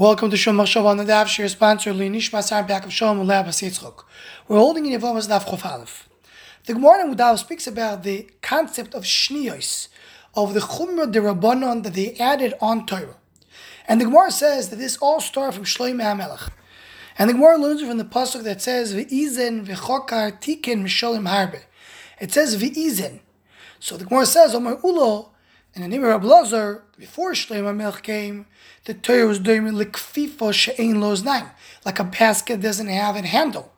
Welcome to Shom Machshav on the Daf. Sponsor Linish Masar back of Shalom Ulab Yitzchok. We're holding in Yavamas Daf Chof Aleph. The Gemara in Udav speaks about the concept of shniyos, of the chumrah de rabbanon that they added on Torah. And the Gemara says that this all started from Shloim HaMelech. And the Gemara learns from the pasuk that says V'izen v'chokar tikin mishalim harbe. It says V'izen. So the Gemara says Omar Ulo in the name of before Shlomo Melech came, the Torah was doing likfifo she'ein lo's nine, like a basket doesn't have a handle.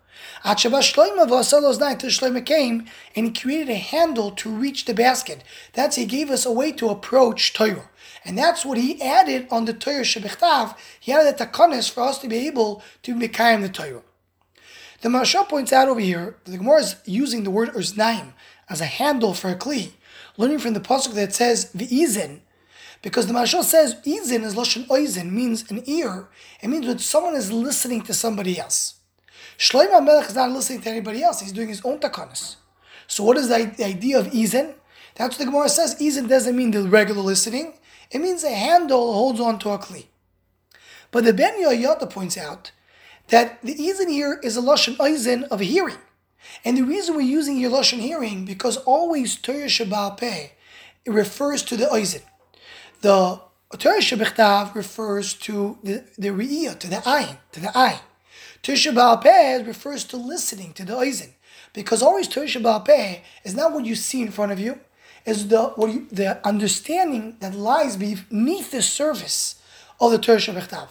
Achava Shlomo v'asalo's nine came, and he created a handle to reach the basket. That's he gave us a way to approach Torah. And that's what he added on the Torah Shebichtav. He added the takanis for us to be able to Mekayim the Torah. The Maharsha points out over here the Gemara is using the word Uznaim as a handle for a Kli learning from the pasuk that says v'izen, because the Mashal says izin is lashon oizen means an ear. It means when someone is listening to somebody else. Shlomo Melech is not listening to anybody else; he's doing his own takanas. So, what is the, the idea of izin? That's what the Gemara says. Izin doesn't mean the regular listening; it means a handle holds on to a kli. But the Ben Yoyata points out that the izin here is a lashon oizen of hearing. And the reason we're using Yelosh hearing, because always Torah Shabbal it refers to the Oizin. The Torah Shabbat refers to the, the Re'iyah, to the Ayin, to the Ayin. Torah Shabbal refers to listening, to the Oizin. Because always Torah Shabbal is not what you see in front of you, is the, what you, the understanding that lies beneath the surface of the Torah Shabbat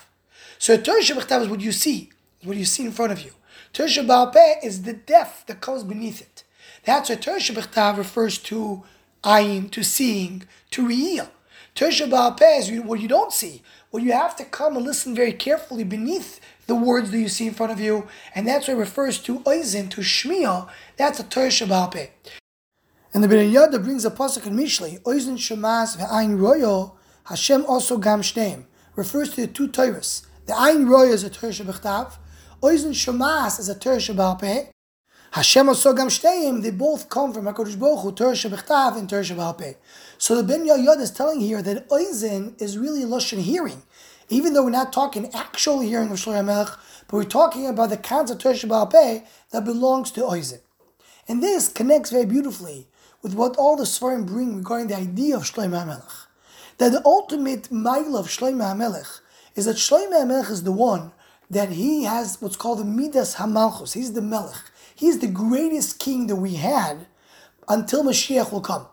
So Torah Shabbat is what you see, what you see in front of you. Torah Baal Peh is the depth that comes beneath it. That's why Torah B'chtav refers to ayin, to seeing, to real. Torah Baal Peh is what you don't see, what you have to come and listen very carefully beneath the words that you see in front of you, and that's what refers to oizin, to shmiya. That's a Torah Baal Peh. And the Ben Yada brings a pasuk in Mishlei, oizin shemas ve'ayin royo, Hashem also gam shneim, refers to the two Torahs. The ayin royo is a Torah B'chtav, Oizen Shamas is a Torah Shabbal Peh. Hashem also gam shteim, they both come from HaKadosh Baruch Hu, Torah Shabbat and Torah Shabalpe. So the Ben Yoyod is telling here that Oizen is really Lashon hearing. Even though we're not talking actual hearing of Shlomo Melech, but we're talking about the concept of Torah that belongs to Oizen. And this connects very beautifully with what all the Svarim bring regarding the idea of Shlomo HaMelech. That the ultimate mile of Shlomo HaMelech is that Shlomo HaMelech is the one that he has what's called the Midas Hamalchus. He's the Melech. He's the greatest king that we had until Mashiach will come.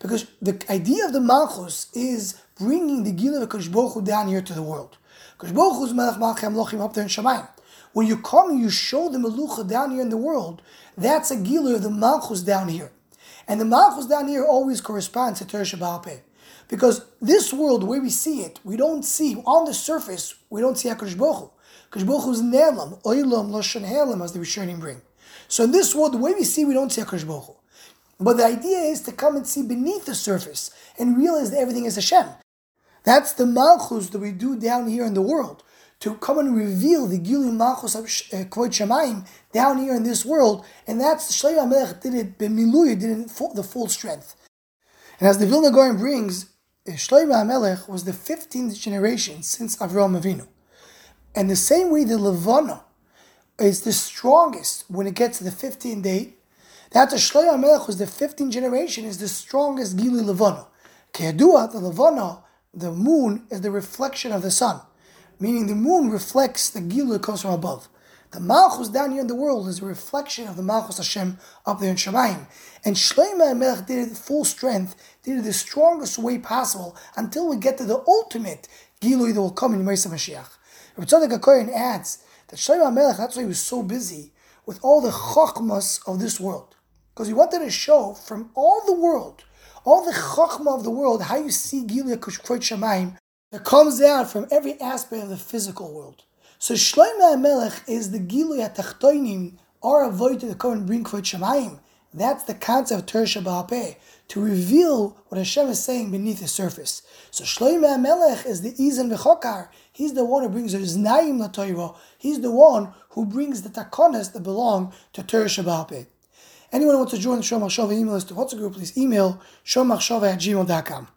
Because the idea of the Malchus is bringing the Gila of Kosh Baruch Hu down here to the world. Kosh Baruch Hu's Melech Malchim Lochim up there in Shemayim. When you come you show the Melucha down here in the world, that's a Gila of the Malchus down here. And the Malchus down here always corresponds to Ter Shabbat Because this world, the way we see it, we don't see, on the surface, we don't see HaKadosh Baruch Hu. Because Baruch Hu's Ne'elam, Oilam, Lashon Helam, as the Rishonim bring. So in this world, the way we see, we don't see HaKadosh Baruch Hu. But the idea is to come and see beneath the surface and realize that everything is Hashem. That's the Malchus that we do down here in the world. To come and reveal the Gilu Malchus of uh, Kvod Shemaim down here in this world. And that's Shlomo Melech did it, Bemiluya did it full, the full strength. And as the Vilna Gaon brings, uh, Shlomo Melech was the 15th generation since Avraham Avinu. And the same way the Levana is the strongest when it gets to the 15th day, that a Shlomo Melech was the 15th generation, is the strongest Gili Levana. Keadua, the Levana, the moon is the reflection of the sun, meaning the moon reflects the Gilu that comes from above. The Malchus down here in the world is a reflection of the Malchus Hashem up there in Shemayim. And Shlomo Melech did it full strength, did it the strongest way possible until we get to the ultimate Gilui that will come in Yemais Mashiach. Rabbi Tzadok HaKoyen adds that Shlomo HaMelech, that's why he was so busy with all the chachmas of this world. Because he wanted to show from all the world, all the chachma of the world, how you see Gilia Kushkroit Shemaim that comes out from every aspect of the physical world. So Shlomo HaMelech is the Gilia Tachtoinim, our avoid to the Kohen bring Kroit Shemaim. That's the concept of Ter Shabbat to reveal what Hashem is saying beneath the surface. So Shlomo Melech is the Izan v'chokar. He's the one who brings the Znaim LaTorah. He's the one who brings the takonas that belong to Torah Shabbat. Anyone who wants to join the Shomach Shava email list to WhatsApp group, please email shomachshava at gmail.com.